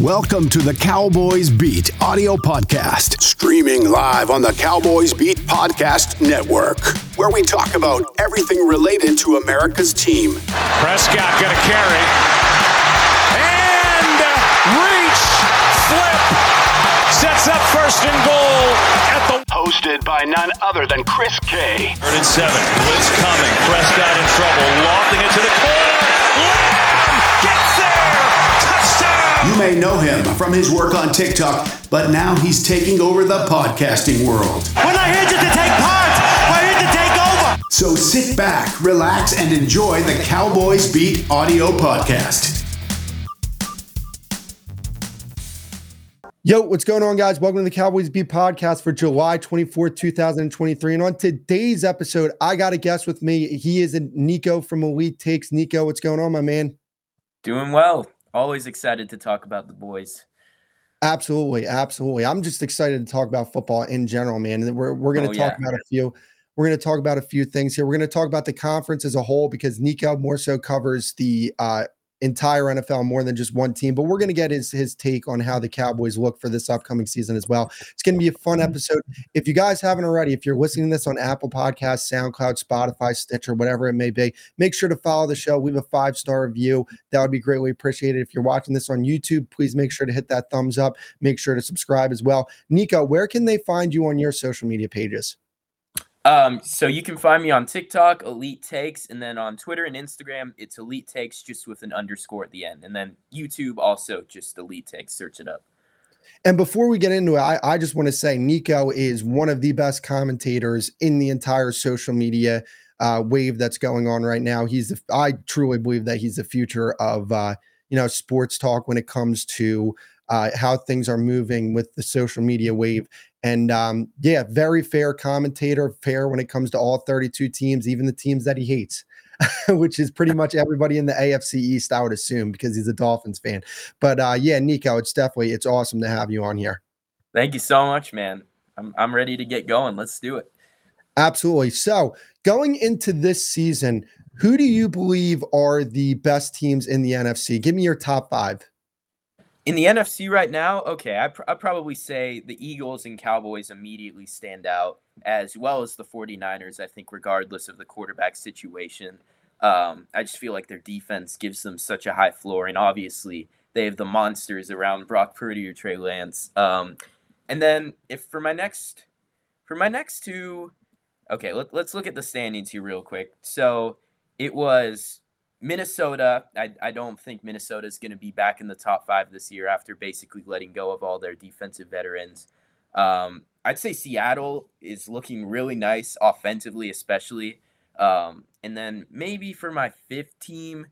Welcome to the Cowboys Beat audio podcast, streaming live on the Cowboys Beat Podcast Network, where we talk about everything related to America's team. Prescott going to carry. And reach, flip, sets up first and goal at the. Hosted by none other than Chris K. Third and seven. Blitz coming. Prescott in trouble. Lofting it to the corner. You may know him from his work on TikTok, but now he's taking over the podcasting world. We're not here just to take part. We're here to take over. So sit back, relax, and enjoy the Cowboys Beat audio podcast. Yo, what's going on, guys? Welcome to the Cowboys Beat podcast for July 24th, 2023. And on today's episode, I got a guest with me. He is Nico from Elite Takes. Nico, what's going on, my man? Doing well. Always excited to talk about the boys. Absolutely, absolutely. I'm just excited to talk about football in general, man. We're we're going to Oh, talk yeah. about a few. We're going to talk about a few things here. We're going to talk about the conference as a whole because Nico more so covers the uh, entire NFL more than just one team. But we're going to get his his take on how the Cowboys look for this upcoming season as well. It's going to be a fun mm-hmm. episode. If you guys haven't already, if you're listening to this on Apple Podcasts, SoundCloud, Spotify, Stitcher, whatever it may be, make sure to follow the show. Leave a five star review. That would be greatly appreciated. If you're watching this on YouTube, please make sure to hit that thumbs up. Make sure to subscribe as well. Nico, where can they find you on your social media pages? Um, so you can find me on TikTok, Elite Takes, and then on Twitter and Instagram, it's Elite Takes just with an underscore at the end. And then YouTube also just Elite Takes. Search it up. And before we get into it, I, I just want to say Nico is one of the best commentators in the entire social media uh, wave that's going on right now. He's, the, I truly believe that he's the future of, uh, you know, sports talk when it comes to uh, how things are moving with the social media wave. And um, yeah, very fair commentator, fair when it comes to all 32 teams, even the teams that he hates. which is pretty much everybody in the AFC East, I would assume, because he's a Dolphins fan. But uh, yeah, Nico, it's definitely it's awesome to have you on here. Thank you so much, man. I'm, I'm ready to get going. Let's do it. Absolutely. So going into this season, who do you believe are the best teams in the NFC? Give me your top five. In the NFC right now, okay, I pr- probably say the Eagles and Cowboys immediately stand out, as well as the 49ers, I think, regardless of the quarterback situation. Um, I just feel like their defense gives them such a high floor, and obviously they have the monsters around Brock Purdy or Trey Lance. Um, and then if for my next for my next two, okay, let, let's look at the standings here real quick. So it was Minnesota. I, I don't think Minnesota is going to be back in the top five this year after basically letting go of all their defensive veterans. Um, I'd say Seattle is looking really nice offensively, especially. Um, and then maybe for my fifth team,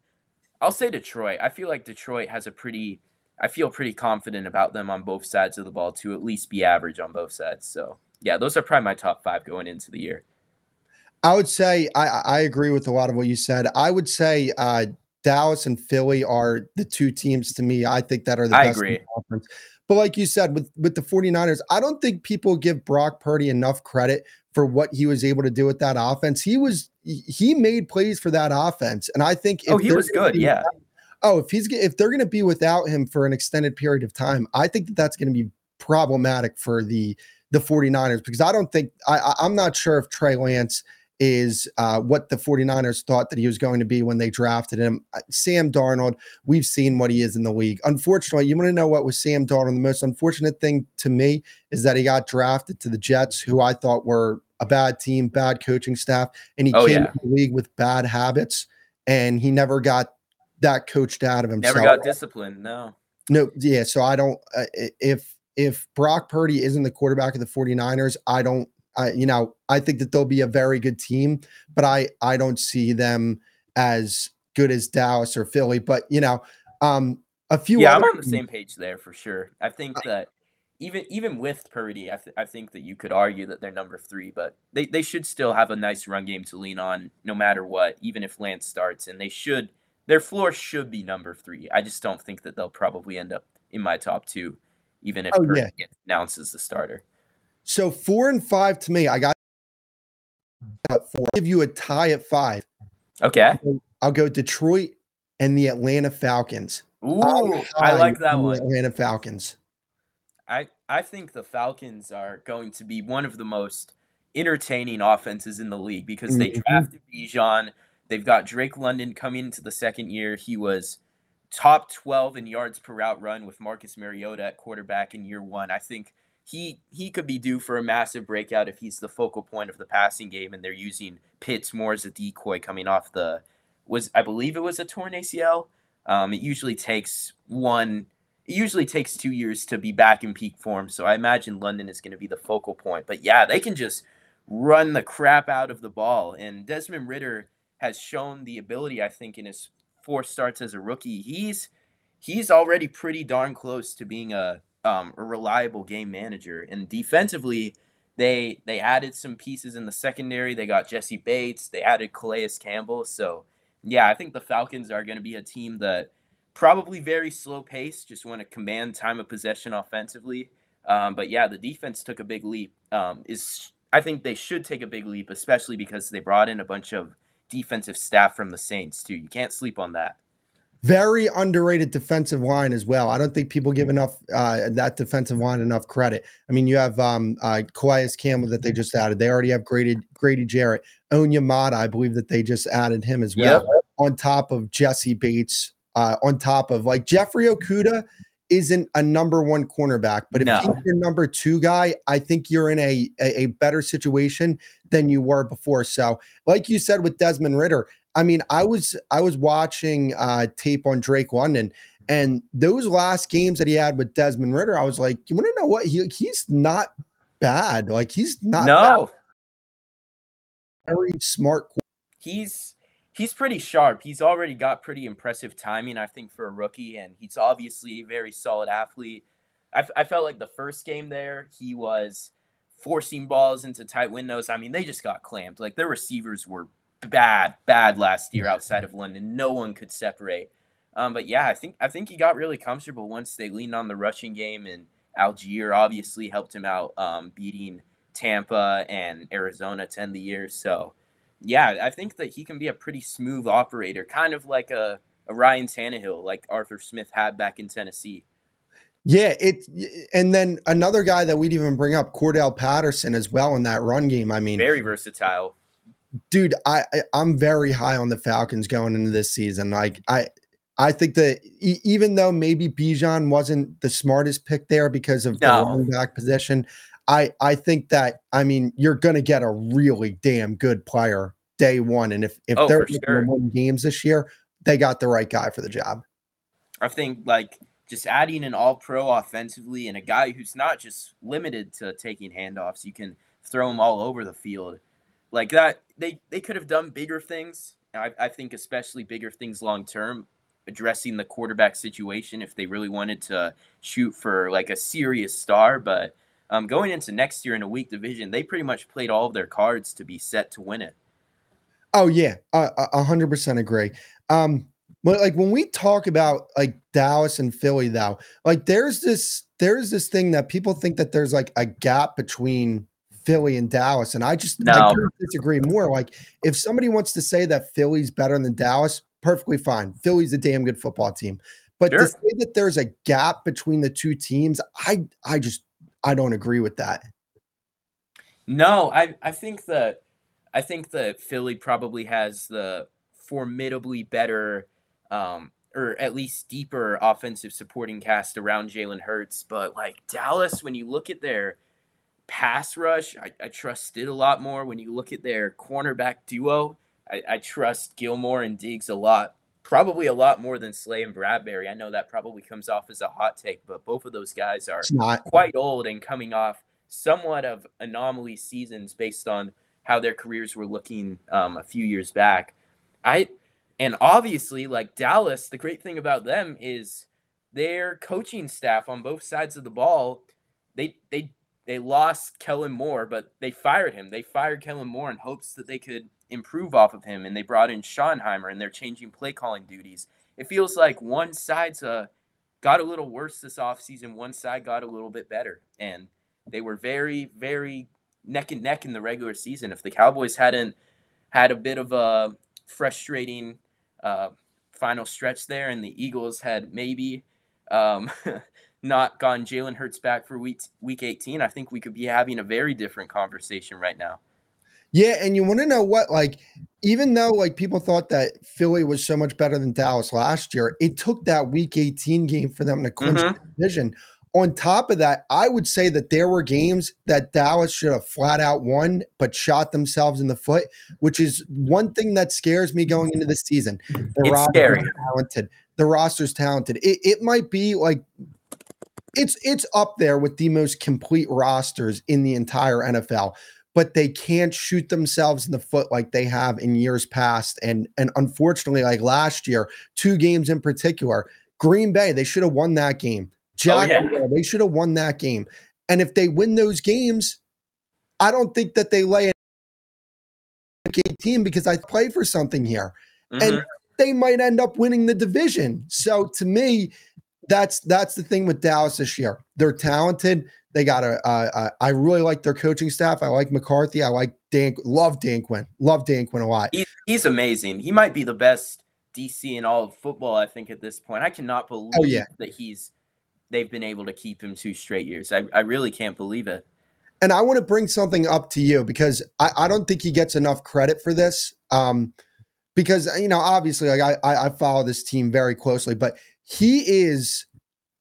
I'll say Detroit. I feel like Detroit has a pretty, I feel pretty confident about them on both sides of the ball to at least be average on both sides. So yeah, those are probably my top five going into the year. I would say I, I agree with a lot of what you said. I would say uh, Dallas and Philly are the two teams to me. I think that are the I best agree. conference. But like you said, with with the 49ers, I don't think people give Brock Purdy enough credit for what he was able to do with that offense. He was he- made plays for that offense, and I think Oh, if he was good. Yeah. without- Oh, if he's if they're going to be without him for an extended period of time, I think that that's going to be problematic for the the 49ers because I don't think I I'm not sure if Trey Lance is uh, what the 49ers thought that he was going to be when they drafted him. Uh, Sam Darnold, we've seen what he is in the league. Unfortunately, you want to know what was Sam Darnold? The most unfortunate thing to me is that he got drafted to the Jets, who I thought were a bad team, bad coaching staff, and he Oh, came yeah. to the league with bad habits, and he never got that coached out of himself. Never got disciplined. No. No, yeah. So I don't. Uh, if if Brock Purdy isn't the quarterback of the 49ers, I don't. I you know I think that they'll be a very good team, but I I don't see them as good as Dallas or Philly. But you know, um, a few. Yeah, I'm on the same page there for sure. I think that even even with Purdy, I, th- I think that you could argue that they're number three, but they, they should still have a nice run game to lean on no matter what, even if Lance starts. And they should their floor should be number three. I just don't think that they'll probably end up in my top two, even if Oh, Purdy yeah. as the starter. So four and five to me, I got at four. Give you a tie at five. Okay. I'll go Detroit and the Atlanta Falcons. Ooh, I like that one. Atlanta Falcons. I I think the Falcons are going to be one of the most entertaining offenses in the league because they Mhm. drafted Bijan. They've got Drake London coming into the second year. He was top 12 in yards per route run with Marcus Mariota at quarterback in year one. I think he he could be due for a massive breakout if he's the focal point of the passing game and they're using Pitts more as a decoy coming off the was I believe it was a torn ACL. Um, it usually takes one it usually takes two years to be back in peak form. So I imagine London is going to be the focal point. But yeah, they can just run the crap out of the ball. And Desmond Ridder has shown the ability, I think, in his four starts as a rookie. He's he's already pretty darn close to being a um, a reliable game manager. And defensively, they they added some pieces in the secondary. They got Jessie Bates. They added Calais Campbell. So yeah, I think the Falcons are going to be a team that probably very slow pace, just want to command time of possession offensively. Um, but yeah, the defense took a big leap. Um, is I think they should take a big leap, especially because they brought in a bunch of defensive staff from the Saints too. You can't sleep on that. Very underrated defensive line as well. I don't think people give enough uh, that defensive line enough credit. I mean, you have um, uh, Calais Campbell that they just added. They already have Grady Grady Jarrett, Onyemata. I believe that they just added him as well. Yep. On top of Jessie Bates, uh, on top of like Jeffrey Okudah isn't a number one cornerback, but if No. he's your number two guy, I think you're in a, a a better situation than you were before. So, like you said with Desmond Ridder, I mean, I was I was watching uh, tape on Drake London, and those last games that he had with Desmond Ridder, I was like, you want to know what? He he's not bad. Like he's not no, bad, very smart. he's he's pretty sharp. He's already got pretty impressive timing, I think, for a rookie, and he's obviously a very solid athlete. I, f- I felt like the first game there, he was forcing balls into tight windows. I mean, they just got clamped. Like their receivers were bad, bad last year outside of London. No one could separate. Um, but yeah, I think I think he got really comfortable once they leaned on the rushing game, and Allgeier obviously helped him out, um, beating Tampa and Arizona to end the year. So yeah, I think that he can be a pretty smooth operator, kind of like a, a Ryan Tannehill, like Arthur Smith had back in Tennessee. Yeah, it and then another guy that we'd even bring up, Cordarrelle Patterson as well in that run game. I mean, Very versatile. Dude, I, I I'm very high on the Falcons going into this season. Like I I think that e- even though maybe Bijan wasn't the smartest pick there because of the No. running back position, I I think that I mean you're gonna get a really damn good player day one. And if if Oh, they're sure. win games this year, they got the right guy for the job. I think like just adding an all pro offensively and a guy who's not just limited to taking handoffs, you can throw him all over the field. Like that, they, they could have done bigger things. I, I think, especially bigger things long term, addressing the quarterback situation if they really wanted to shoot for like a serious star. But um, going into next year in a weak division, they pretty much played all of their cards to be set to win it. Oh yeah, a hundred percent agree. Um, but like when we talk about like Dallas and Philly, though, like there's this there's this thing that people think that there's like a gap between Philly and Dallas, and I just No. couldn't disagree more. Like if somebody wants to say that Philly's better than Dallas, perfectly fine. Philly's a damn good football team, but Sure. to say that there's a gap between the two teams, I I just I don't agree with that. No, I I think that I think that Philly probably has the formidably better um or at least deeper offensive supporting cast around Jalen Hurts. But like Dallas, when you look at their pass rush, I, I trust it a lot more. When you look at their cornerback duo, I, I trust Gilmore and Diggs a lot. Probably a lot more than Slay and Bradberry. I know that probably comes off as a hot take, but both of those guys are not. quite old and coming off somewhat of anomaly seasons based on how their careers were looking um, a few years back. I and obviously like Dallas, the great thing about them is their coaching staff on both sides of the ball. They they they lost Kellen Moore, but they fired him. They fired Kellen Moore in hopes that they could improve off of him, and they brought in Schottenheimer, and they're changing play calling duties. It feels like one side's uh, got a little worse this offseason. One side got a little bit better, and they were very, very neck and neck in the regular season. If the Cowboys hadn't had a bit of a frustrating uh, final stretch there, and the Eagles had maybe um, not gone Jalen Hurts back for week week 18, I think we could be having a very different conversation right now. Yeah, and you want to know what? Like, even though like people thought that Philly was so much better than Dallas last year, it took that Week 18 game for them to clinch mm-hmm. the division. On top of that, I would say that there were games that Dallas should have flat out won, but shot themselves in the foot, which is one thing that scares me going into the season. The it's scary. Talented. The roster's talented. It, it might be like it's it's up there with the most complete rosters in the entire NFL but they can't shoot themselves in the foot like they have in years past. And and unfortunately, like last year, two games in particular, Green Bay, they should have won that game. Jack, oh, yeah. they should have won that game. And if they win those games, I don't think that they lay a team because I play for something here. Mm-hmm. And they might end up winning the division. So to me, that's that's the thing with Dallas this year. They're talented. They got a. Uh, uh, I really like their coaching staff. I like McCarthy. I like Dan. Love Dan Quinn. Love Dan Quinn a lot. He, he's amazing. He might be the best DC in all of football. I think at this point, I cannot believe oh, yeah. that he's. They've been able to keep him two straight years. I, I really can't believe it. And I want to bring something up to you because I, I don't think he gets enough credit for this. Um, because you know, obviously, like I, I follow this team very closely, but he is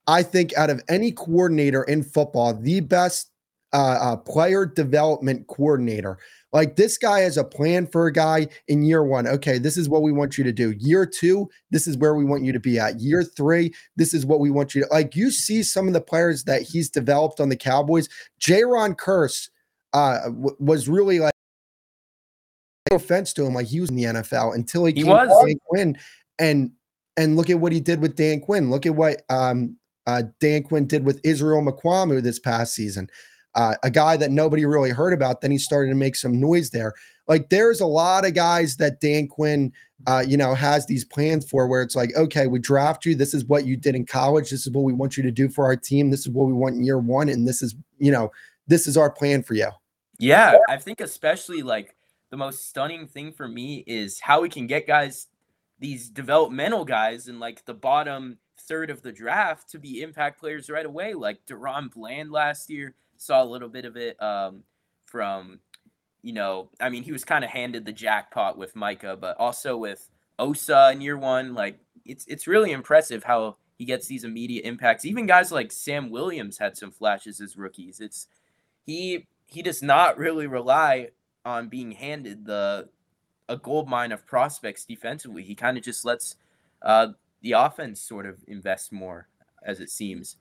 I think out of any coordinator in football, the best uh, uh, player development coordinator. Like this guy has a plan for a guy in year one. Okay, this is what we want you to do. Year two, this is where we want you to be at. Year three, this is what we want you to like. You see some of the players that he's developed on the Cowboys. Jayron Kearse uh, w- was really like no offense to him, like he was in the NFL until he, he came was. Quinn and and look at what he did with Dan Quinn. Look at what um, uh, Dan Quinn did with Israel Mukuamu this past season. Uh, a guy that nobody really heard about. Then he started to make some noise there. Like there's a lot of guys that Dan Quinn, uh, you know, has these plans for where it's like, okay, we draft you. This is what you did in college. This is what we want you to do for our team. This is what we want in year one. And this is, you know, this is our plan for you. Yeah. I think especially like the most stunning thing for me is how we can get guys, these developmental guys in like the bottom third of the draft to be impact players right away. Like DaRon Bland last year saw a little bit of it um, from, you know, I mean, he was kind of handed the jackpot with Micah, but also with Osa in year one. Like it's it's really impressive how he gets these immediate impacts. Even guys like Sam Williams had some flashes as rookies. It's he he does not really rely on being handed the a gold mine of prospects defensively. He kind of just lets uh, the offense sort of invest more, as it seems.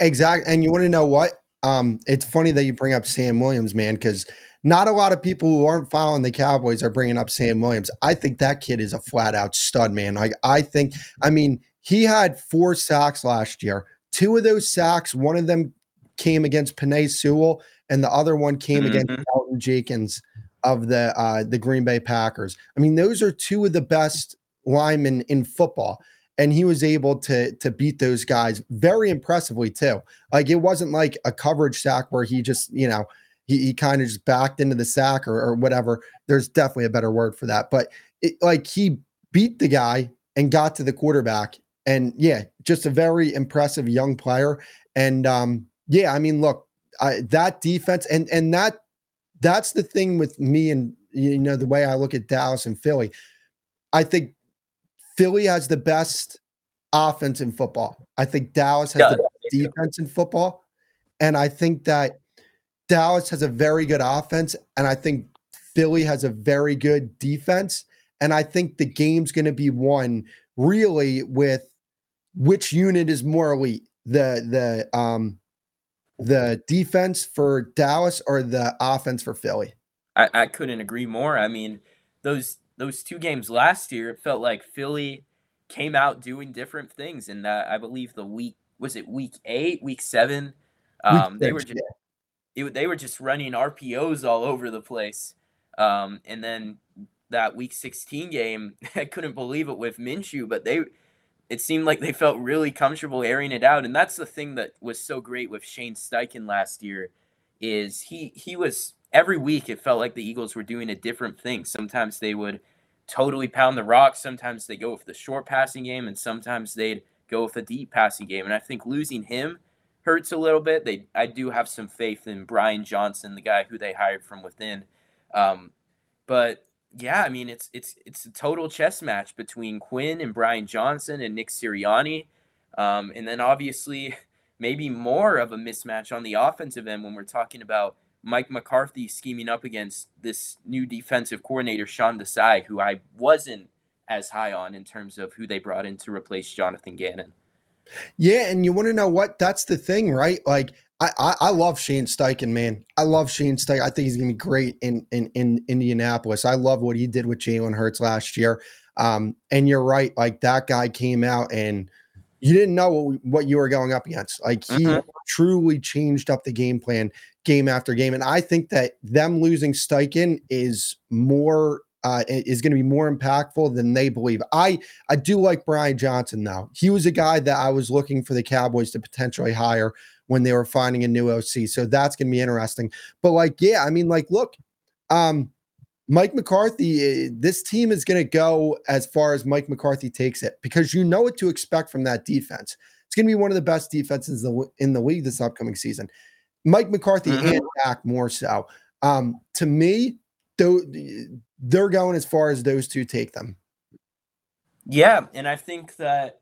Exactly. And you want to know what? Um, it's funny that you bring up Sam Williams, man, because not a lot of people who aren't following the Cowboys are bringing up Sam Williams. I think that kid is a flat out stud, man. Like I think, I mean, he had four sacks last year. Two of those sacks, one of them came against Penei Sewell, and the other one came mm-hmm. against Elgton Jenkins of the uh, the Green Bay Packers. I mean, those are two of the best linemen in football and he was able to to beat those guys very impressively too. Like it wasn't like a coverage sack where he just you know he, he kind of just backed into the sack or, or whatever. There's definitely a better word for that, but it, like he beat the guy and got to the quarterback, and yeah, just a very impressive young player. And um, yeah, I mean, look, I, that defense and and that that's the thing with me and you know the way I look at Dallas and Philly. I think Philly has the best offense in football. I think Dallas has yeah, the defense in football. And I think that Dallas has a very good offense. And I think Philly has a very good defense. And I think the game's going to be won really with which unit is more elite. The the um the defense for Dallas or the offense for Philly. I, I couldn't agree more. I mean, those those two games last year, it felt like Philly came out doing different things. And uh, I believe the week was it week eight, week seven. Um, week they were just it, they were just running RPOs all over the place. Um, and then that week 16 game, I couldn't believe it with Minshew, but they it seemed like they felt really comfortable airing it out. And that's the thing that was so great with Shane Steichen last year is he he was every week it felt like the Eagles were doing a different thing. Sometimes they would totally pound the rock. Sometimes they go with the short passing game, and sometimes they'd go with a deep passing game. And I think losing him hurts a little bit. They I do have some faith in Brian Johnson, the guy who they hired from within. Um, but yeah, I mean it's it's it's a total chess match between Quinn and Brian Johnson and Nick Sirianni. Um, and then obviously maybe more of a mismatch on the offensive end when we're talking about Mike McCarthy scheming up against this new defensive coordinator, Sean Desai, who I wasn't as high on in terms of who they brought in to replace Jonathan Gannon. Yeah, and you want to know what? That's the thing, right? Like I, I, I love Shane Steichen, man. I love Shane Steichen. I think he's gonna be great in in in Indianapolis. I love what he did with Jalen Hurts last year. Um, and you're right, like that guy came out and you didn't know what, what you were going up against. Like he mm-hmm. truly changed up the game plan game after game. And I think that them losing Steichen is more uh, is going to be more impactful than they believe. I I do like Brian Johnson though. He was a guy that I was looking for the Cowboys to potentially hire when they were finding a new OC. So that's going to be interesting. But like, yeah, I mean, like, look, um, Mike McCarthy, eh, this team is going to go as far as Mike McCarthy takes it because you know what to expect from that defense. It's going to be one of the best defenses in the league this upcoming season. Mike McCarthy mm-hmm. and Dak more so. Um, to me, they're going as far as those two take them. Yeah, and I think that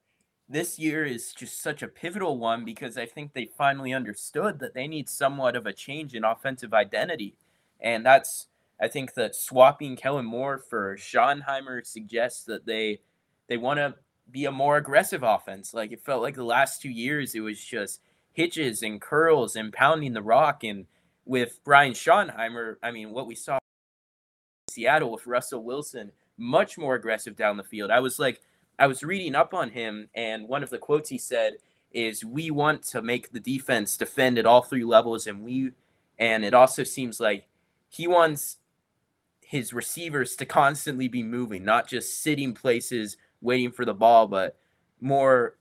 this year is just such a pivotal one because I think they finally understood that they need somewhat of a change in offensive identity. And that's I think that swapping Kellen Moore for Schottenheimer suggests that they they want to be a more aggressive offense. Like it felt like the last two years it was just hitches and curls and pounding the rock. And with Brian Schottenheimer, I mean, what we saw Seattle with Russell Wilson, much more aggressive down the field. I was like, I was reading up on him, and one of the quotes he said is, "We want to make the defense defend at all three levels, and we." And it also seems like he wants his receivers to constantly be moving, not just sitting places waiting for the ball, but more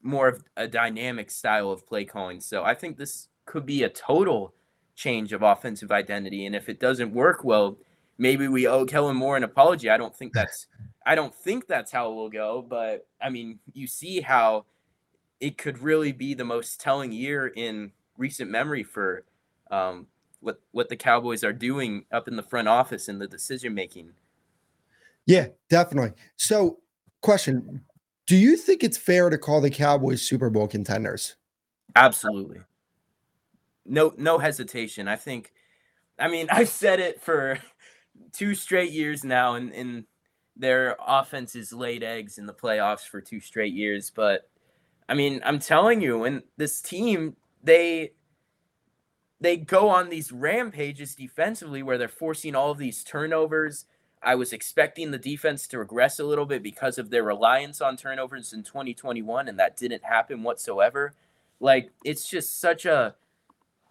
more of a dynamic style of play calling. So I think this could be a total change of offensive identity. And if it doesn't work well, maybe we owe Kellen Moore an apology. I don't think that's I don't think that's how it will go, but I mean, you see how it could really be the most telling year in recent memory for um, what what the Cowboys are doing up in the front office and the decision making. Yeah, definitely. So, question: Do you think it's fair to call the Cowboys Super Bowl contenders? Absolutely. No, no hesitation. I think. I mean, I've said it for two straight years now, and, and their offense has laid eggs in the playoffs for two straight years. But I mean, I'm telling you, when this team they they go on these rampages defensively where they're forcing all of these turnovers. I was expecting the defense to regress a little bit because of their reliance on turnovers in 2021, and that didn't happen whatsoever. Like it's just such a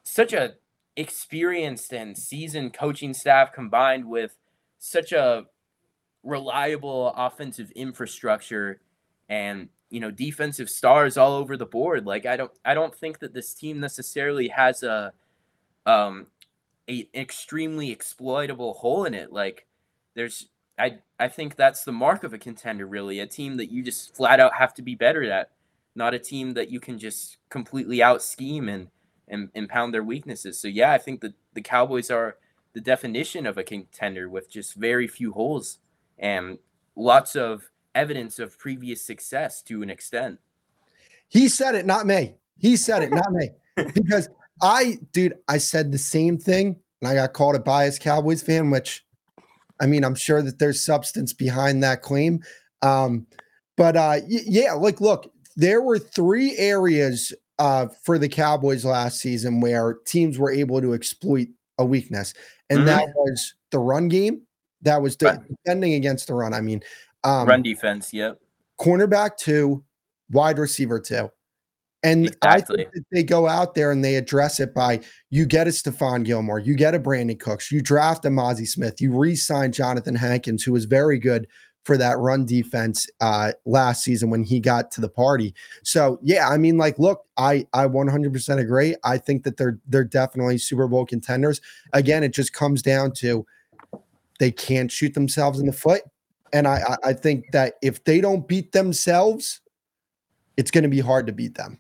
such a experienced and seasoned coaching staff combined with such a reliable offensive infrastructure and you know defensive stars all over the board like i don't i don't think that this team necessarily has a um, a extremely exploitable hole in it. Like there's I I think that's the mark of a contender really, a team that you just flat out have to be better at, not a team that you can just completely out scheme and and, pound their weaknesses. So yeah, I think that the Cowboys are the definition of a contender with just very few holes and lots of evidence of previous success to an extent. He said it, not me. He said it, not me. Because I, dude, I said the same thing, and I got called a biased Cowboys fan, which, I mean, I'm sure that there's substance behind that claim. Um, but uh, y- yeah, like, look, there were three areas uh, for the Cowboys last season where teams were able to exploit a weakness, and mm-hmm. that was the run game. That was de- defending against the run. I mean, um, run defense. Yep. Cornerback two, wide receiver two. And exactly. I think they go out there and they address it by you get a Stephon Gilmore, you get a Brandin Cooks, you draft a Mazi Smith, you re-sign Johnathan Hankins, who was very good for that run defense uh, last season when he got to the party. So yeah, I mean, like, look, I I 100% agree. I think that they're they're definitely Super Bowl contenders. Again, it just comes down to they can't shoot themselves in the foot And I, I think that if they don't beat themselves, it's going to be hard to beat them.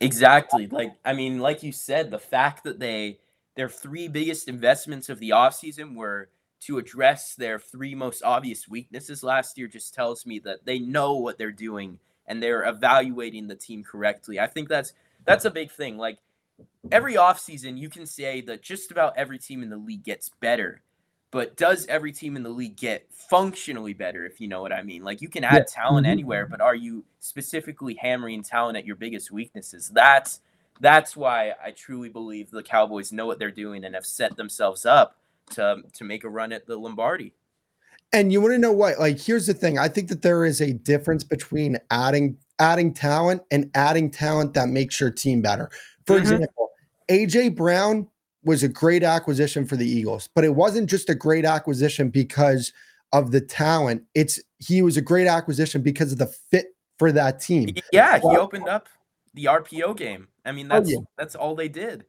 Exactly. Like, I mean, like you said, the fact that they, their three biggest investments of the offseason were to address their three most obvious weaknesses last year just tells me that they know what they're doing and they're evaluating the team correctly. I think that's that's a big thing. Like every offseason, you can say that just about every team in the league gets better. But does every team in the league get functionally better, if you know what I mean? Like you can add yeah. talent mm-hmm. anywhere, but are you specifically hammering talent at your biggest weaknesses? That's that's why I truly believe the Cowboys know what they're doing and have set themselves up to to make a run at the Lombardi. And you want to know what? Like, here's the thing. I think that there is a difference between adding adding talent and adding talent that makes your team better. For mm-hmm. example, AJ Brown was a great acquisition for the Eagles, but it wasn't just a great acquisition because of the talent. It's he was a great acquisition because of the fit for that team. Yeah, he opened up the RPO game. I mean, that's oh, yeah. that's all they did.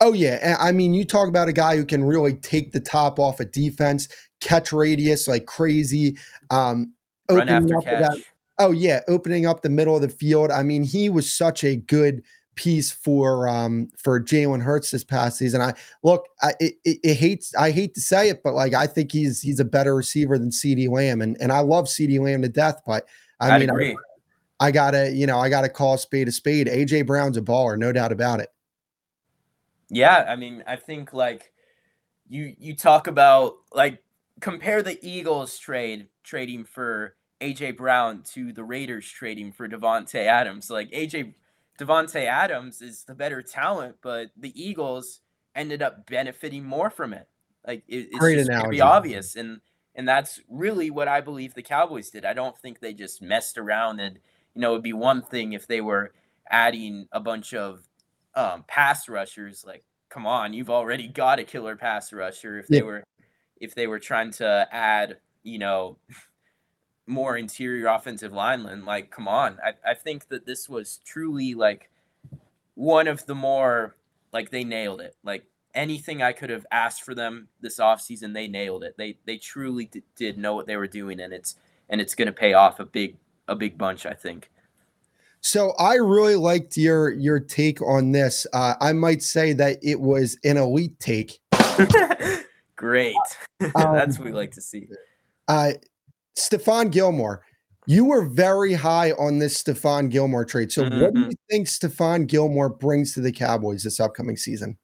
Oh yeah, I mean, you talk about a guy who can really take the top off a defense, catch radius like crazy, um, run after catch. That, oh yeah, opening up the middle of the field. I mean, he was such a good piece for um for Jalen Hurts this past season. I look, I it, it, hates I hate to say it, but like I think he's he's a better receiver than CeeDee Lamb, and and I love CeeDee Lamb to death, but I I'd mean, agree. I, I gotta you know I gotta call spade a spade. AJ Brown's a baller, no doubt about it. Yeah, I mean, I think like you you talk about like compare the Eagles trade trading for AJ Brown to the Raiders trading for Davante Adams. Like AJ Davante Adams is the better talent, but the Eagles ended up benefiting more from it. Like it, it's Great just very obvious, and and that's really what I believe the Cowboys did. I don't think they just messed around, and you know it'd be one thing if they were adding a bunch of um, pass rushers. Like, come on, you've already got a killer pass rusher. If they yeah. were, if they were trying to add, you know, more interior offensive linemen, like, come on, I, I think that this was truly like one of the more like they nailed it. Like anything I could have asked for them this offseason, they nailed it. They they truly d- did know what they were doing, and it's and it's going to pay off a big a big bunch, I think. So I really liked your your take on this. Uh, I might say that it was an elite take. Great, um, that's what we like to see. Uh, Stephon Gilmore, you were very high on this Stephon Gilmore trade. So mm-hmm. what do mm-hmm. you think Stephon Gilmore brings to the Cowboys this upcoming season?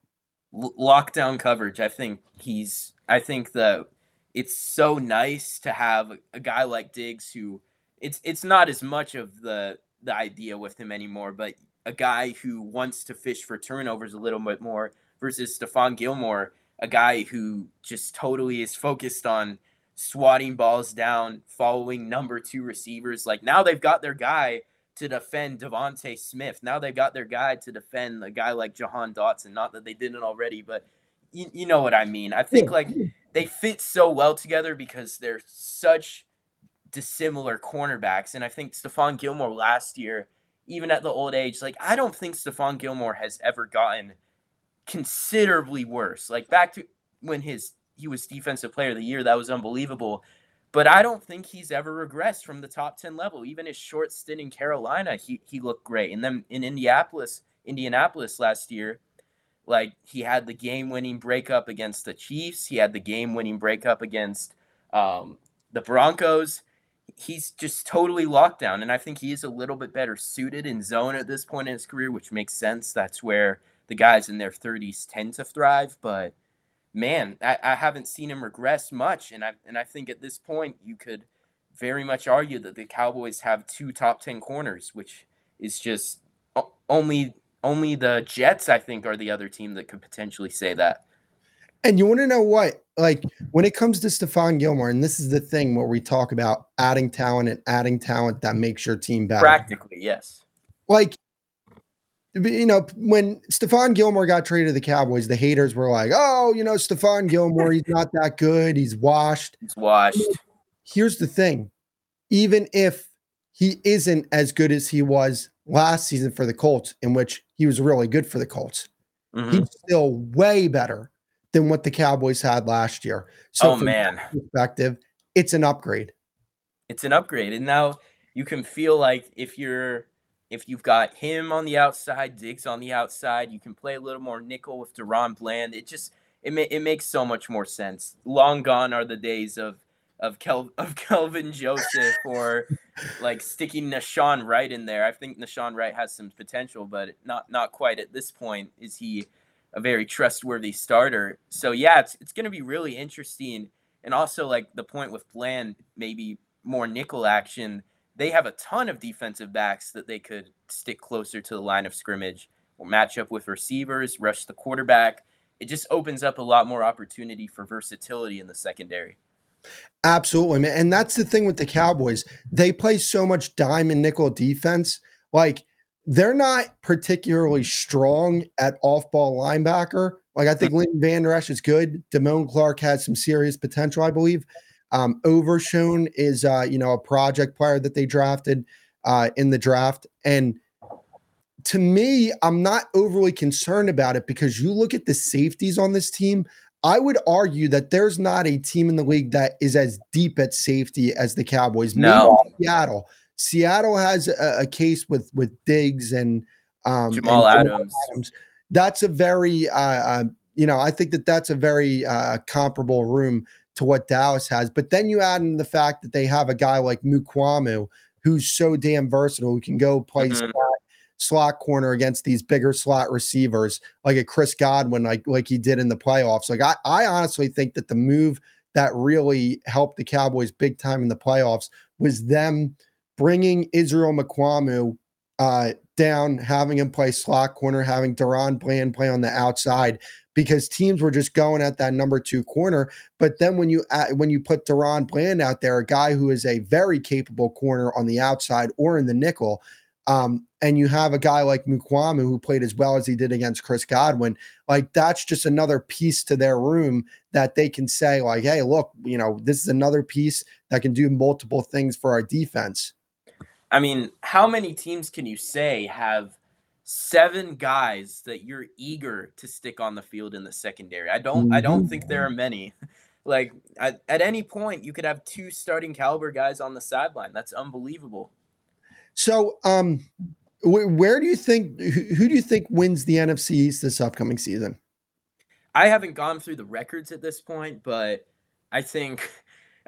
Lockdown coverage. I think he's. I think that it's so nice to have a guy like Diggs who. It's it's not as much of the the idea with him anymore, but a guy who wants to fish for turnovers a little bit more versus Stephon Gilmore, a guy who just totally is focused on swatting balls down, following number two receivers. Like now they've got their guy to defend DeVonta Smith. Now they've got their guy to defend a guy like Jahan Dotson. Not that they didn't already, but you, you know what I mean. I think like they fit so well together because they're such dissimilar cornerbacks. And I think Stephon Gilmore last year, even at the old age, like I don't think Stephon Gilmore has ever gotten considerably worse. Like back to when his he was defensive player of the year, that was unbelievable. But I don't think he's ever regressed from the top 10 level. Even his short stint in Carolina, he he looked great. And then in Indianapolis, Indianapolis last year, like he had the game-winning breakup against the Chiefs. He had the game-winning breakup against um, the Broncos he's just totally locked down. And I think he is a little bit better suited in zone at this point in his career, which makes sense. That's where the guys in their 30s tend to thrive. But man, I, I haven't seen him regress much. And I and I think at this point you could very much argue that the Cowboys have two top 10 corners, which is just only only the Jets, I think, are the other team that could potentially say that. And you want to know what? Like when it comes to Stephon Gilmore, and this is the thing where we talk about adding talent and adding talent that makes your team better. Practically, yes. Like, you know, when Stephon Gilmore got traded to the Cowboys, the haters were like, oh, you know, Stephon Gilmore, he's not that good. He's washed. He's washed. Here's the thing even if he isn't as good as he was last season for the Colts, in which he was really good for the Colts, mm-hmm. he's still way better than what the Cowboys had last year. So, oh man, perspective, it's an upgrade. It's an upgrade, and now you can feel like if you're if you've got him on the outside, Diggs on the outside, you can play a little more nickel with DaRon Bland. It just it ma- it makes so much more sense. Long gone are the days of of Kel of Kelvin Joseph or like sticking Nahshon Wright in there. I think Nahshon Wright has some potential, but not not quite at this point. Is he a very trustworthy starter? So yeah, it's it's gonna be really interesting. And also like the point with Bland, maybe more nickel action. They have a ton of defensive backs that they could stick closer to the line of scrimmage or match up with receivers, rush the quarterback. It just opens up a lot more opportunity for versatility in the secondary. Absolutely, man. And that's the thing with the Cowboys. They play so much diamond nickel defense. Like they're not particularly strong at off-ball linebacker. Like I think mm-hmm. Leighton Vander Esch is good. Damone Clark has some serious potential, I believe. Um, Overshown is uh, you know, a project player that they drafted uh in the draft. And to me, I'm not overly concerned about it because you look at the safeties on this team. I would argue that there's not a team in the league that is as deep at safety as the Cowboys. No. Maybe Seattle. Seattle has a, a case with with Diggs and um, Jamal and Adams. Adams. That's a very, uh, uh, you know, I think that that's a very uh, comparable room to what Dallas has. But then you add in the fact that they have a guy like Mukuamu who's so damn versatile, who can go play Mhm. slot, slot corner against these bigger slot receivers, like a Chris Godwin, like like he did in the playoffs. Like I, I honestly think that the move that really helped the Cowboys big time in the playoffs was them bringing Israel Mukuamu uh, down, having him play slot corner, having DaRon Bland play on the outside, because teams were just going at that number two corner. But then when you add, when you put DaRon Bland out there, a guy who is a very capable corner on the outside or in the nickel, um, and you have a guy like Mukuamu who played as well as he did against Chris Godwin, like that's just another piece to their room that they can say, like, hey, look, you know, this is another piece that can do multiple things for our defense. I mean, how many teams can you say have seven guys that you're eager to stick on the field in the secondary? I don't I don't think there are many. Like at, at any point you could have two starting caliber guys on the sideline. That's unbelievable. So, um, wh- where do you think who, who do you think wins the NFC East this upcoming season? I haven't gone through the records at this point, but I think,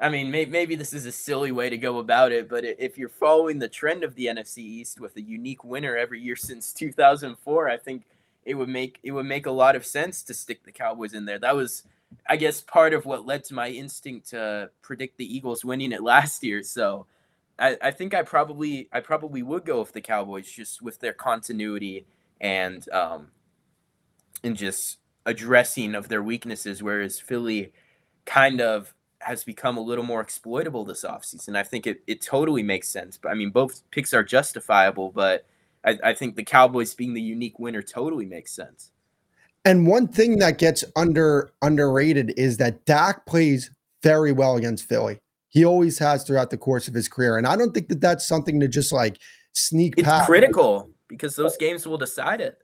I mean, may, maybe this is a silly way to go about it, but if you're following the trend of the NFC East with a unique winner every year since 2004, I think it would make it would make a lot of sense to stick the Cowboys in there. That was, I guess, part of what led to my instinct to predict the Eagles winning it last year. So. I, I think I probably I probably would go with the Cowboys just with their continuity and um and just addressing of their weaknesses, whereas Philly kind of has become a little more exploitable this offseason. I think it, it totally makes sense. But I mean, both picks are justifiable, but I, I think the Cowboys being the unique winner totally makes sense. And one thing that gets under underrated is that Dak plays very well against Philly. He always has throughout the course of his career, and I don't think that that's something to just like sneak It's past. critical because those games will decide it.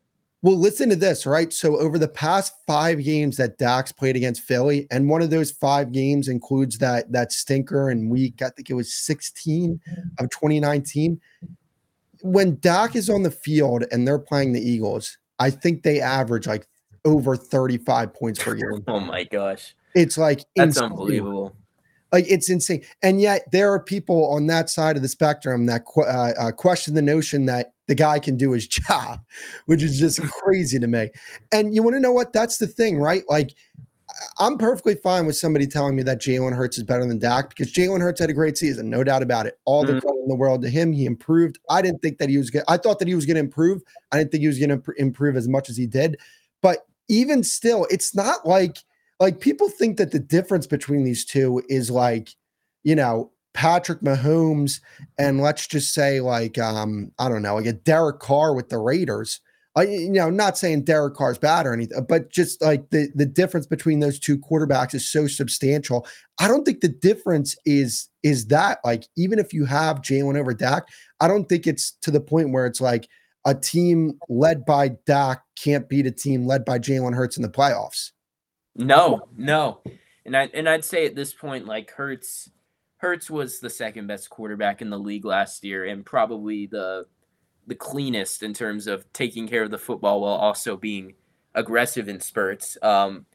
Well, listen to this, right? So over the past five games that Dak's played against Philly, and one of those five games includes that that stinker in week, I think it was 16 mm-hmm. of 2019. When Dak is on the field and they're playing the Eagles, I think they average like over 35 points per game. Oh my gosh. It's like That's insane. unbelievable. Like it's insane, and yet there are people on that side of the spectrum that que- uh, uh, question the notion that the guy can do his job, which is just crazy to me. And you want to know what? That's the thing, right? Like I'm perfectly fine with somebody telling me that Jalen Hurts is better than Dak because Jalen Hurts had a great season, no doubt about it. All the Mhm. credit in the world to him. He improved. I didn't think that he was. Gonna, I thought that he was going to improve. I didn't think he was going to improve as much as he did. But even still, it's not like like people think that the difference between these two is like, you know, Patrick Mahomes and let's just say like um I don't know, like a Derek Carr with the Raiders. I, you know, not saying Derek Carr's bad or anything, but just like the the difference between those two quarterbacks is so substantial. I don't think the difference is is that like even if you have Jalen over Dak, I don't think it's to the point where it's like a team led by Dak can't beat a team led by Jalen Hurts in the playoffs. No, no. And I and I'd say at this point, like Hurts, Hurts was the second best quarterback in the league last year and probably the the cleanest in terms of taking care of the football while also being aggressive in spurts. Um,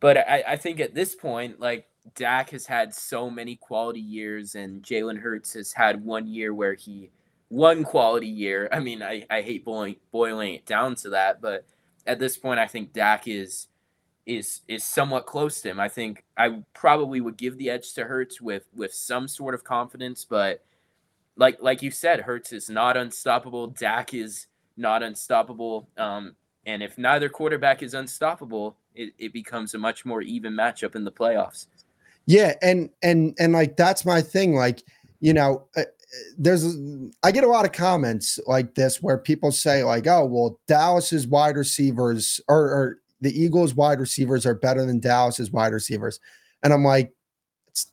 but I, I think at this point, like Dak has had so many quality years, and Jalen Hurts has had one year where he one quality year. I mean, I, I hate boiling boiling it down to that, but at this point, I think Dak is is is somewhat close to him. I think I probably would give the edge to Hurts with with some sort of confidence, but like like you said, Hurts is not unstoppable. Dak is not unstoppable. Um, and if neither quarterback is unstoppable, it, it becomes a much more even matchup in the playoffs. Yeah, and and and like that's my thing. Like you know, uh, there's I get a lot of comments like this where people say like, "Oh, well, Dallas's wide receivers or, or the Eagles' wide receivers are better than Dallas's wide receivers," and I'm like, "It's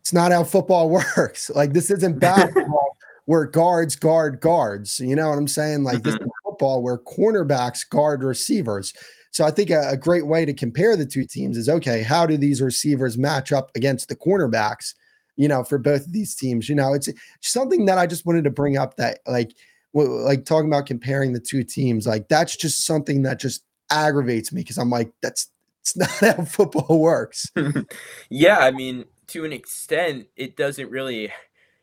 it's not how football works. Like this isn't basketball where guards guard guards. You know what I'm saying? Like this mm-hmm. is football where cornerbacks guard receivers." So I think a, a, great way to compare the two teams is okay, how do these receivers match up against the cornerbacks? You know, for both of these teams, you know, it's something that I just wanted to bring up that like like talking about comparing the two teams, like that's just something that just aggravates me because I'm like, that's it's not how football works. yeah, I mean, to an extent, it doesn't really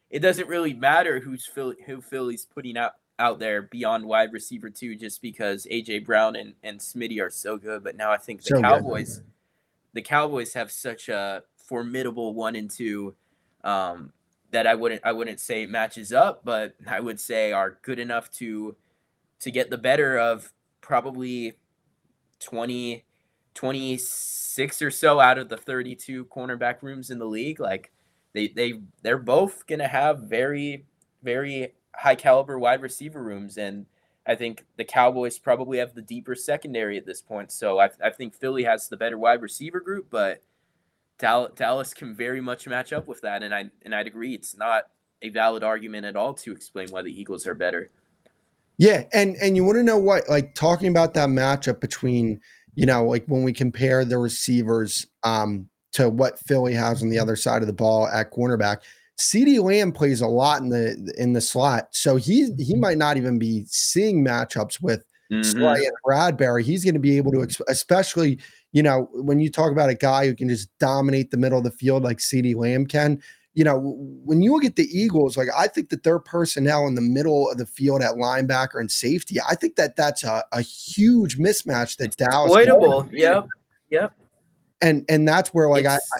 it doesn't really matter who's Philly, who Philly's putting out out there beyond wide receiver too, just because AJ Brown and, and Smitty are so good. But now I think the so Cowboys, good. the Cowboys have such a formidable one and two um, that I wouldn't I wouldn't say matches up, but I would say are good enough to to get the better of probably 20, 26 or so out of the 32 cornerback rooms in the league. Like they they they're both gonna have very very high caliber wide receiver rooms. And I think the Cowboys probably have the deeper secondary at this point. So I, I think Philly has the better wide receiver group, but Dallas can very much match up with that. And I and I'd agree it's not a valid argument at all to explain why the Eagles are better. Yeah, and and you want to know what like talking about that matchup between you know like when we compare the receivers um to what Philly has on the other side of the ball at cornerback. CeeDee Lamb plays a lot in the in the slot, so he he might not even be seeing matchups with mm-hmm. Slay and Bradberry. He's going to be able to, especially you know, when you talk about a guy who can just dominate the middle of the field like CeeDee Lamb can. You know, when you look at the Eagles, like I think that their personnel in the middle of the field at linebacker and safety, I think that that's a, a huge mismatch that Dallas. Avoidable. Yep. Yep. And and that's where like I, I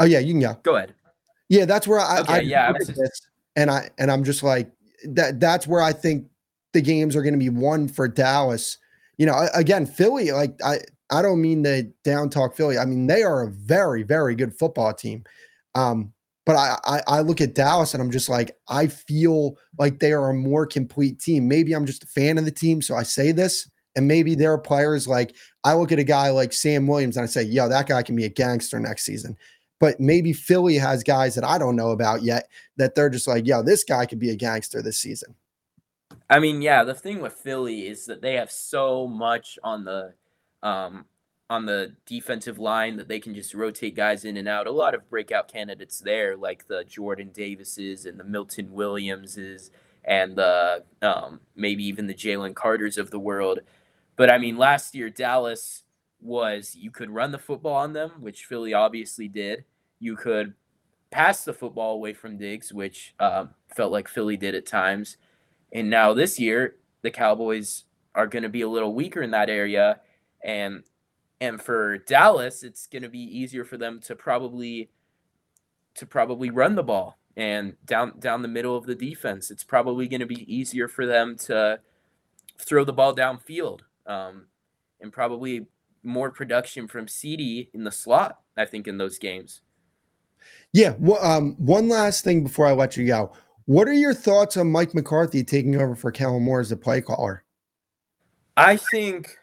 Oh yeah, you can go. Go ahead. Yeah, that's where I, okay, I yeah, this, and I and I'm just like that. That's where I think the games are going to be won for Dallas. You know, again, Philly. Like I, I don't mean the down talk Philly. I mean they are a very, very good football team. Um, but I, I, I look at Dallas and I'm just like I feel like they are a more complete team. Maybe I'm just a fan of the team, so I say this. And maybe there are players like I look at a guy like Sam Williams and I say, yo, that guy can be a gangster next season but maybe Philly has guys that I don't know about yet that they're just like, yo, this guy could be a gangster this season. I mean, yeah, the thing with Philly is that they have so much on the um on the defensive line that they can just rotate guys in and out. A lot of breakout candidates there, like the Jordan Davises and the Milton Williamses and the um, maybe even the Jalen Carters of the world. But I mean, last year Dallas was you could run the football on them, which Philly obviously did you could pass the football away from Diggs, which um, felt like Philly did at times. And now this year, the Cowboys are going to be a little weaker in that area, and and for Dallas, it's going to be easier for them to probably to probably run the ball and down down the middle of the defense. It's probably going to be easier for them to throw the ball downfield, um, and probably more production from CeeDee in the slot. I think in those games. Yeah. Well, um, one last thing before I let you go. What are your thoughts on Mike McCarthy taking over for Kellen Moore as the play caller? I think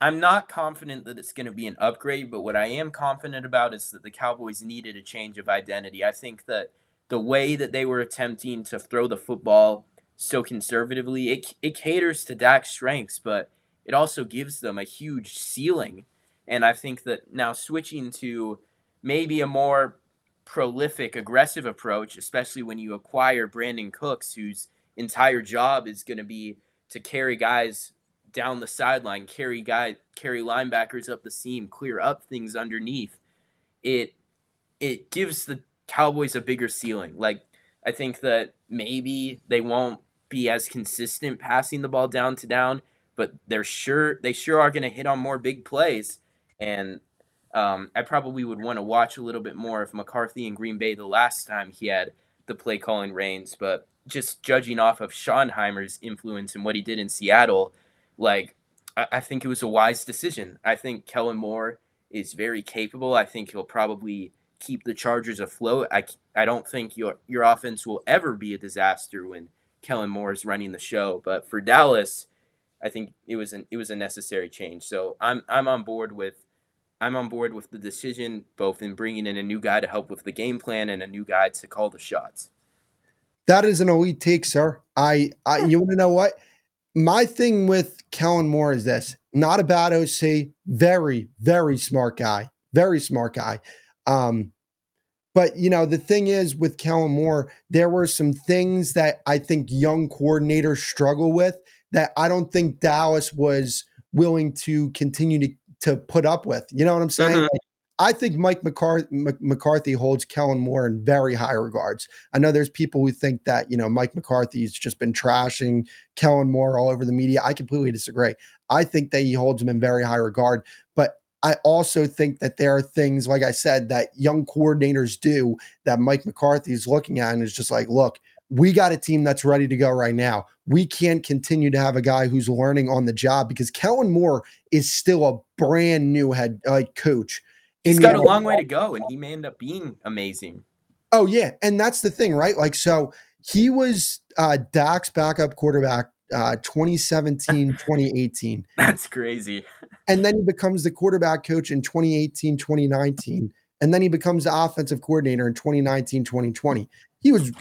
I'm not confident that it's going to be an upgrade, but what I am confident about is that the Cowboys needed a change of identity. I think that the way that they were attempting to throw the football so conservatively, it, it caters to Dak's strengths, but it also gives them a huge ceiling. And I think that now switching to maybe a more prolific, aggressive approach, especially when you acquire Brandin Cooks, whose entire job is going to be to carry guys down the sideline, carry guy, carry linebackers up the seam, clear up things underneath. It it gives the Cowboys a bigger ceiling. Like I think that maybe they won't be as consistent passing the ball down to down, but they're sure they sure are going to hit on more big plays. And um, I probably would want to watch a little bit more of McCarthy in Green Bay the last time he had the play calling reins. But just judging off of Schottenheimer's influence and what he did in Seattle, like I, I think it was a wise decision. I think Kellen Moore is very capable. I think he'll probably keep the Chargers afloat. I, I don't think your your offense will ever be a disaster when Kellen Moore is running the show. But for Dallas, I think it was an it was a necessary change. So I'm I'm on board with I'm on board with the decision, both in bringing in a new guy to help with the game plan and a new guy to call the shots. That is an elite take, sir. I, I you want to know what? My thing with Kellen Moore is this: not a bad OC, very, very smart guy, very smart guy. Um, but you know, the thing is with Kellen Moore, there were some things that I think young coordinators struggle with that I don't think Dallas was willing to continue to to put up with. You know what I'm saying? Mm-hmm. Like, I think Mike McCarthy, holds Kellen Moore in very high regards. I know there's people who think that you know Mike McCarthy's just been trashing Kellen Moore all over the media. I completely disagree. I think that he holds him in very high regard. But I also think that there are things, like I said, that young coordinators do that Mike McCarthy is looking at and is just like, look, we got a team that's ready to go right now. We can't continue to have a guy who's learning on the job because Kellen Moore is still a brand new head like coach. He's got a long way to go, and he may end up being amazing. Oh yeah, and that's the thing, right? Like, so he was uh, Dak's backup quarterback uh, 2017, 2018. That's crazy. And then he becomes the quarterback coach in 2018, 2019. And then he becomes the offensive coordinator in 2019, 2020. He was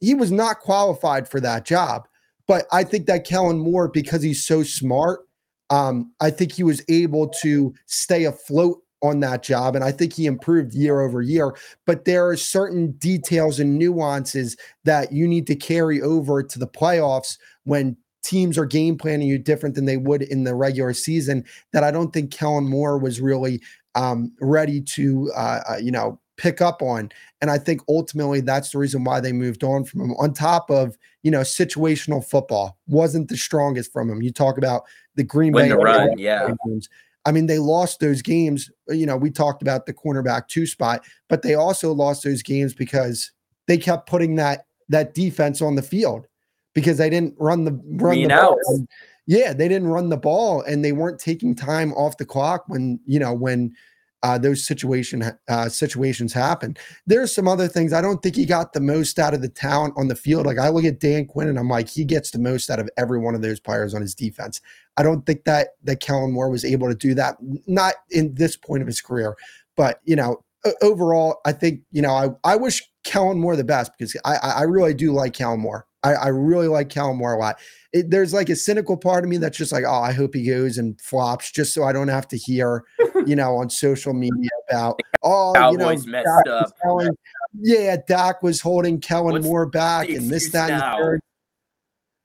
he was not qualified for that job. But I think that Kellen Moore, because he's so smart, um, I think he was able to stay afloat on that job. And I think he improved year over year. But there are certain details and nuances that you need to carry over to the playoffs when teams are game planning you different than they would in the regular season that I don't think Kellen Moore was really um, ready to, uh, uh, you know, pick up on. And I think ultimately that's the reason why they moved on from him. On top of, you know, situational football wasn't the strongest from him. You talk about the Green Bay run, yeah. Games. I mean, they lost those games. You know, we talked about the cornerback two spot, but they also lost those games because they kept putting that that defense on the field because they didn't run the run the ball. yeah, they didn't run the ball and they weren't taking time off the clock when you know when uh, those situation uh, situations happen. There's some other things. I don't think he got the most out of the talent on the field. Like I look at Dan Quinn and I'm like, he gets the most out of every one of those players on his defense. I don't think that that Kellen Moore was able to do that. Not in this point of his career, but you know, overall, I think you know, I I wish Kellen Moore the best because I I really do like Kellen Moore. I, I really like Kellen Moore a lot. It, there's like a cynical part of me that's just like, oh, I hope he goes and flops just so I don't have to hear, you know, on social media about, oh, Cowboys you know, messed up. Telling, yeah, Dak was holding Kellen What's Moore back and this, that, and third.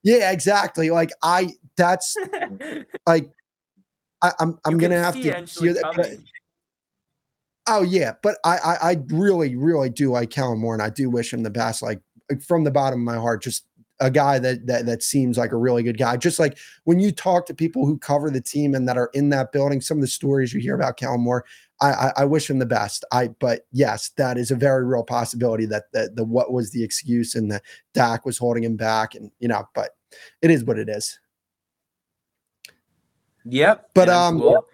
Yeah, exactly. Like I, that's like, I, am I'm, I'm gonna have to hear that. oh yeah, but I, I, I really, really do like Kellen Moore, and I do wish him the best. Like from the bottom of my heart, just a guy that, that that seems like a really good guy. Just like when you talk to people who cover the team and that are in that building, some of the stories you hear about Kellen Moore, I, I, I wish him the best. I but yes, that is a very real possibility that the, the what was the excuse and the Dak was holding him back, and you know, but it is what it is. Yep. But um, cool.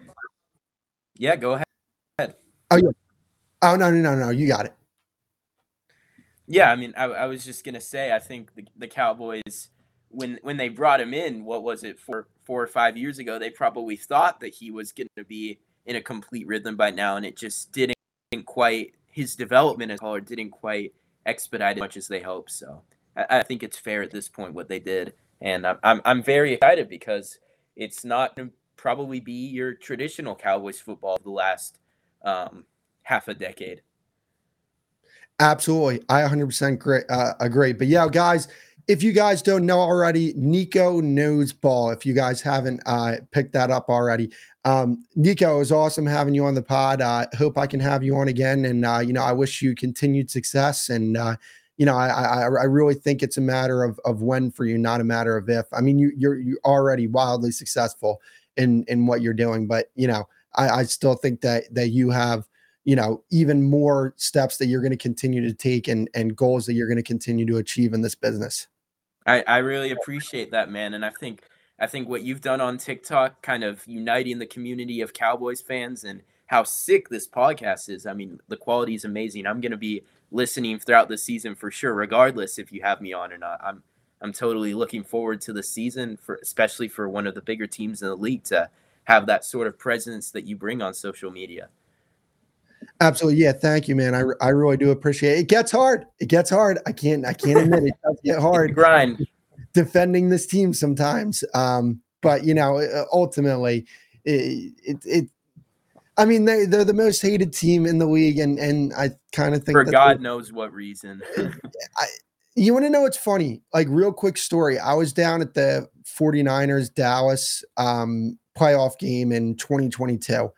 yeah, go ahead. Oh yeah. Oh no no no no, you got it. Yeah, I mean, I, I was just gonna say, I think the, the Cowboys, when when they brought him in, what was it four four or five years ago? They probably thought that he was gonna be in a complete rhythm by now, and it just didn't, didn't quite. His development as a caller didn't quite expedite as much as they hoped. So I, I, think it's fair at this point what they did, and I'm I'm, I'm very excited because it's not gonna probably be your traditional Cowboys football the last um, half a decade. Absolutely. I 100% great, uh, agree. But yeah, guys, if you guys don't know already, Nico knows ball. If you guys haven't uh, picked that up already, um, Nico, it was awesome having you on the pod. I uh, hope I can have you on again. And, uh, you know, I wish you continued success. And, uh, you know, I, I, I really think it's a matter of, of when for you, not a matter of if. I mean, you, you're, you're already wildly successful in, in what you're doing, but, you know, I, I still think that, that you have, you know, even more steps that you're going to continue to take and, and goals that you're going to continue to achieve in this business. I, I really appreciate that, man. And I think I think what you've done on TikTok, kind of uniting the community of Cowboys fans and how sick this podcast is. I mean, the quality is amazing. I'm gonna be listening throughout the season for sure, regardless if you have me on or not. I'm I'm totally looking forward to the season for especially for one of the bigger teams in the league to have that sort of presence that you bring on social media. Absolutely. Yeah. Thank you, man. I, I really do appreciate it. It gets hard. It gets hard. I can't, I can't admit it does get hard. grind defending this team sometimes. Um, but you know, ultimately it, it, it I mean, they, they're the most hated team in the league. And, and I kind of think for God knows what reason. I, you want to know what's funny? Like real quick story. I was down at the 49ers Dallas um, playoff game in 2022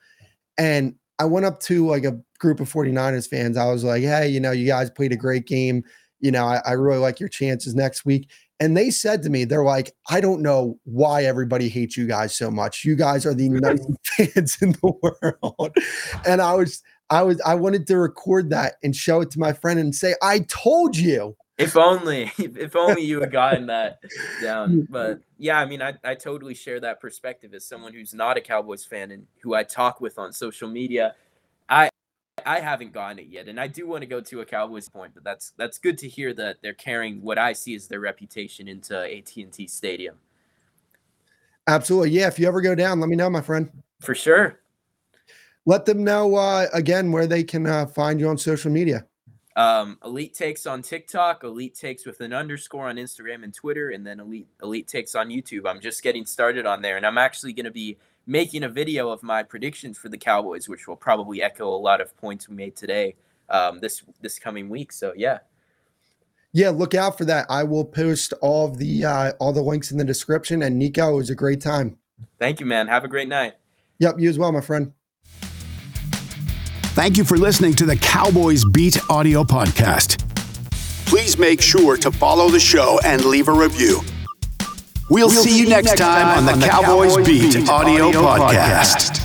and I went up to like a group of 49ers fans. I was like, hey, you know, you guys played a great game. You know, I, I really like your chances next week. And they said to me, they're like, I don't know why everybody hates you guys so much. You guys are the nicest fans in the world. And I was, I was, I wanted to record that and show it to my friend and say, I told you. If only, if only you had gotten that down. But yeah, I mean, I, I totally share that perspective as someone who's not a Cowboys fan and who I talk with on social media. I I haven't gotten it yet, and I do want to go to a Cowboys point, but that's that's good to hear that they're carrying what I see as their reputation into AT and T Stadium. Absolutely, yeah. If you ever go down, let me know, my friend. For sure. Let them know uh, again where they can uh, find you on social media. Um, Elite Takes on TikTok, Elite Takes with an underscore on Instagram and Twitter, and then Elite Elite Takes on YouTube. I'm just getting started on there, and I'm actually going to be making a video of my predictions for the Cowboys, which will probably echo a lot of points we made today um, this this coming week. So yeah. Yeah, look out for that. I will post all of the uh, all the links in the description. And Nico, it was a great time. Thank you, man. Have a great night. Yep, you as well, my friend. Thank you for listening to the Cowboys Beat audio podcast. Please make sure to follow the show and leave a review. We'll, we'll see, see, you next time, time on the, on the Cowboys, Cowboys, Beat, Beat audio, audio podcast. podcast.